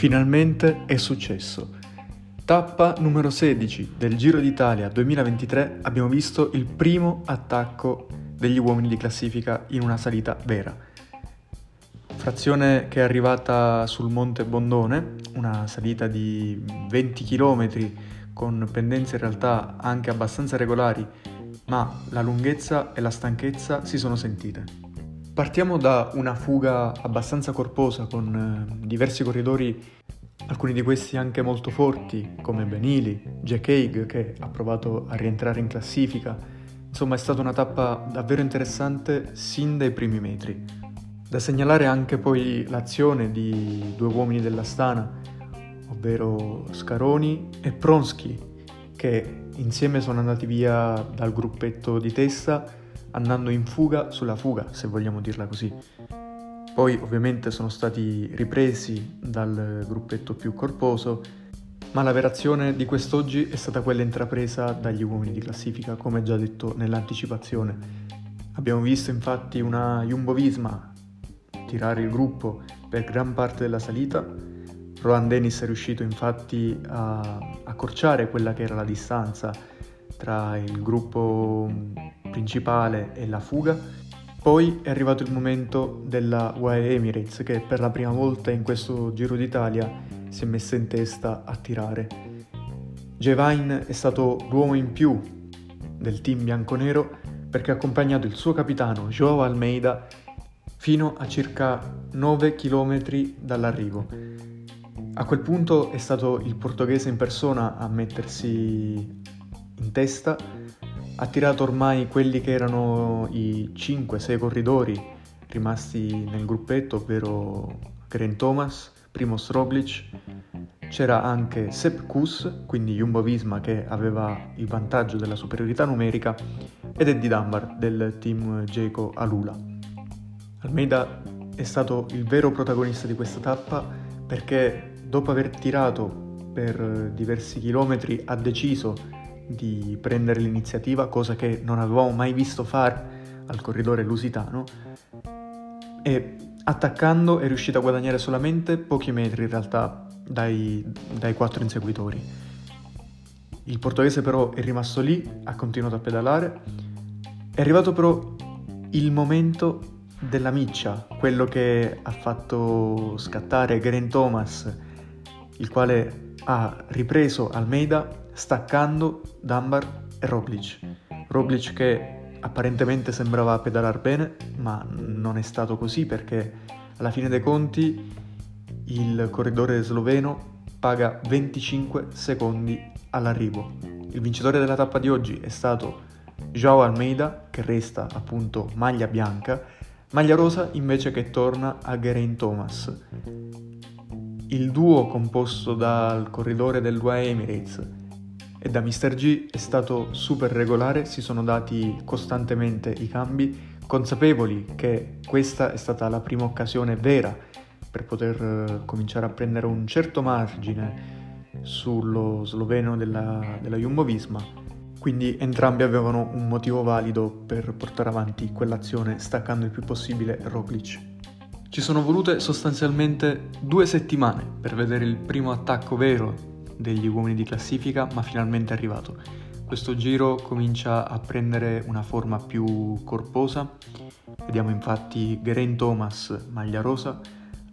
Finalmente è successo. Tappa numero 16 del Giro d'Italia 2023 abbiamo visto il primo attacco degli uomini di classifica in una salita vera. Frazione che è arrivata sul Monte Bondone, una salita di 20 km con pendenze in realtà anche abbastanza regolari, ma la lunghezza e la stanchezza si sono sentite. Partiamo da una fuga abbastanza corposa con eh, diversi corridori, alcuni di questi anche molto forti, come Benili, Jack Haig che ha provato a rientrare in classifica. Insomma è stata una tappa davvero interessante sin dai primi metri. Da segnalare anche poi l'azione di due uomini della Stana, ovvero Scaroni e Pronsky, che insieme sono andati via dal gruppetto di testa andando in fuga sulla fuga, se vogliamo dirla così. Poi ovviamente sono stati ripresi dal gruppetto più corposo, ma la verazione di quest'oggi è stata quella intrapresa dagli uomini di classifica, come già detto nell'anticipazione. Abbiamo visto infatti una Jumbo Visma tirare il gruppo per gran parte della salita. Rohan Dennis è riuscito infatti a accorciare quella che era la distanza tra il gruppo principale e la fuga. Poi è arrivato il momento della UAE Emirates che per la prima volta in questo Giro d'Italia si è messa in testa a tirare. Jevine è stato l'uomo in più del team bianconero perché ha accompagnato il suo capitano Joao Almeida fino a circa 9 km dall'arrivo. A quel punto è stato il portoghese in persona a mettersi in testa ha tirato ormai quelli che erano i 5-6 corridori rimasti nel gruppetto, ovvero Grant Thomas, Primoz Roglic, c'era anche Sepp Kuss, quindi Jumbo Visma che aveva il vantaggio della superiorità numerica, ed Eddie Dunbar del team Jayco Alula. Almeida è stato il vero protagonista di questa tappa perché dopo aver tirato per diversi chilometri ha deciso di prendere l'iniziativa, cosa che non avevamo mai visto fare al corridore lusitano, e attaccando è riuscito a guadagnare solamente pochi metri in realtà dai, dai quattro inseguitori. Il portoghese però è rimasto lì, ha continuato a pedalare, è arrivato però il momento della miccia, quello che ha fatto scattare Geraint Thomas, il quale ha ripreso Almeida staccando Dunbar e Roglic. Roglic che apparentemente sembrava pedalare bene, ma non è stato così perché alla fine dei conti il corridore sloveno paga 25 secondi all'arrivo. Il vincitore della tappa di oggi è stato Joao Almeida, che resta appunto maglia bianca, maglia rosa invece che torna a Geraint Thomas. Il duo composto dal corridore del Dua Emirates e da Mr. G è stato super regolare, si sono dati costantemente i cambi, consapevoli che questa è stata la prima occasione vera per poter eh, cominciare a prendere un certo margine sullo sloveno della, della Jumbo Visma, quindi entrambi avevano un motivo valido per portare avanti quell'azione staccando il più possibile Roglic. Ci sono volute sostanzialmente due settimane per vedere il primo attacco vero degli uomini di classifica, ma finalmente è arrivato. Questo giro comincia a prendere una forma più corposa. Vediamo infatti Geraint Thomas, maglia rosa,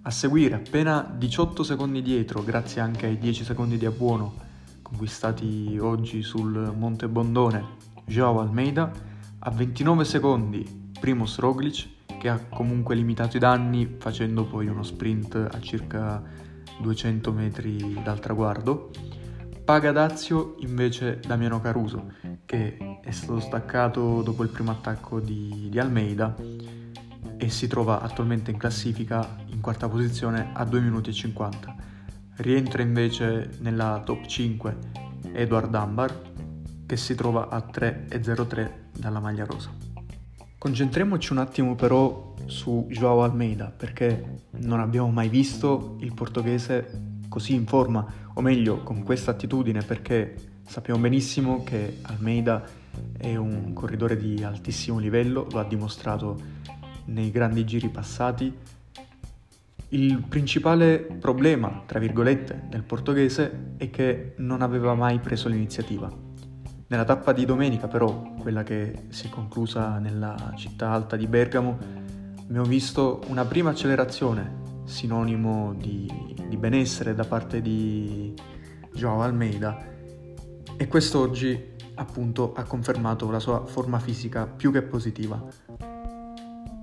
a seguire appena 18 secondi dietro, grazie anche ai 10 secondi di abbuono conquistati oggi sul Monte Bondone, Joao Almeida, a 29 secondi Primus Roglic, che ha comunque limitato i danni facendo poi uno sprint a circa 200 metri dal traguardo. Paga Dazio invece Damiano Caruso, che è stato staccato dopo il primo attacco di, di Almeida e si trova attualmente in classifica in quarta posizione a 2 minuti e 50. Rientra invece nella top 5 Edward Dunbar, che si trova a 3,03 dalla maglia rosa. Concentriamoci un attimo però su Joao Almeida perché non abbiamo mai visto il portoghese così in forma, o meglio con questa attitudine perché sappiamo benissimo che Almeida è un corridore di altissimo livello, lo ha dimostrato nei grandi giri passati, Il principale problema, tra virgolette, del portoghese è che non aveva mai preso l'iniziativa. Nella tappa di domenica, però, quella che si è conclusa nella città alta di Bergamo, abbiamo visto una prima accelerazione, sinonimo di, di benessere da parte di Joao Almeida, e quest'oggi appunto ha confermato la sua forma fisica più che positiva.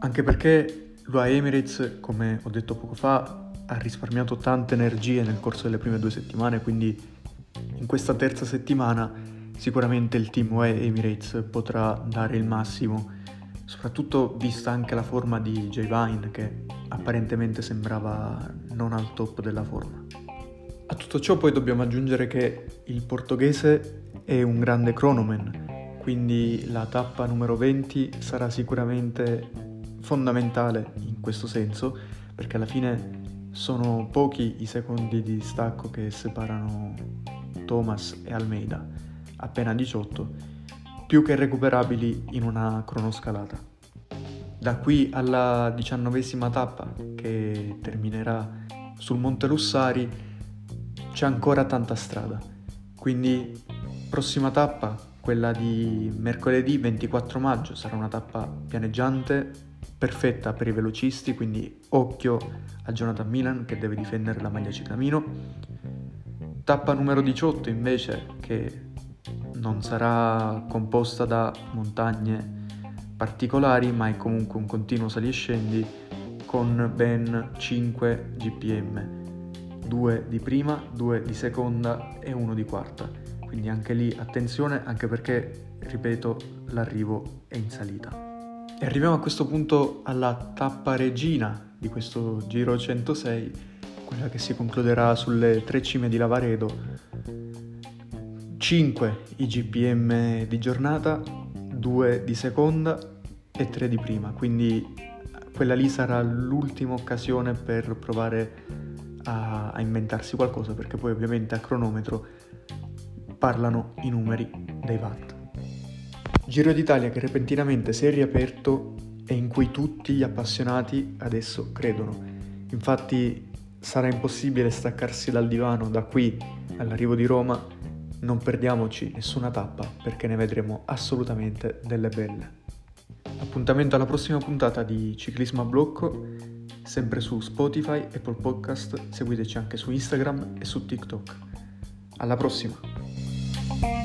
Anche perché L'UAE Emirates, come ho detto poco fa, ha risparmiato tante energie nel corso delle prime due settimane, quindi in questa terza settimana sicuramente il team UAE Emirates potrà dare il massimo, soprattutto vista anche la forma di J. Vine che apparentemente sembrava non al top della forma. A tutto ciò poi dobbiamo aggiungere che il portoghese è un grande cronoman, quindi la tappa numero 20 sarà sicuramente fondamentale in questo senso, perché alla fine sono pochi i secondi di distacco che separano Thomas e Almeida, appena 18, più che recuperabili in una cronoscalata. Da qui alla diciannovesima tappa, che terminerà sul Monte Lussari, c'è ancora tanta strada. Quindi, prossima tappa, quella di mercoledì 24 maggio, sarà una tappa pianeggiante perfetta per i velocisti, quindi occhio a Jonathan Milan che deve difendere la maglia ciclamino. Tappa numero 18 invece che non sarà composta da montagne particolari, ma è comunque un continuo sali e scendi con ben 5 GPM, 2 di prima, 2 di seconda e 1 di quarta. Quindi anche lì attenzione, anche perché, ripeto, l'arrivo è in salita. E arriviamo a questo punto alla tappa regina di questo Giro 106, quella che si concluderà sulle tre cime di Lavaredo. 5 i GPM di giornata, 2 di seconda e 3 di prima, quindi quella lì sarà l'ultima occasione per provare a, a inventarsi qualcosa, perché poi ovviamente a cronometro parlano i numeri dei watt. Giro d'Italia che repentinamente si è riaperto e in cui tutti gli appassionati adesso credono. Infatti sarà impossibile staccarsi dal divano da qui all'arrivo di Roma. Non perdiamoci nessuna tappa perché ne vedremo assolutamente delle belle. Appuntamento alla prossima puntata di Ciclismo a Blocco, sempre su Spotify, Apple Podcast, seguiteci anche su Instagram e su TikTok. Alla prossima!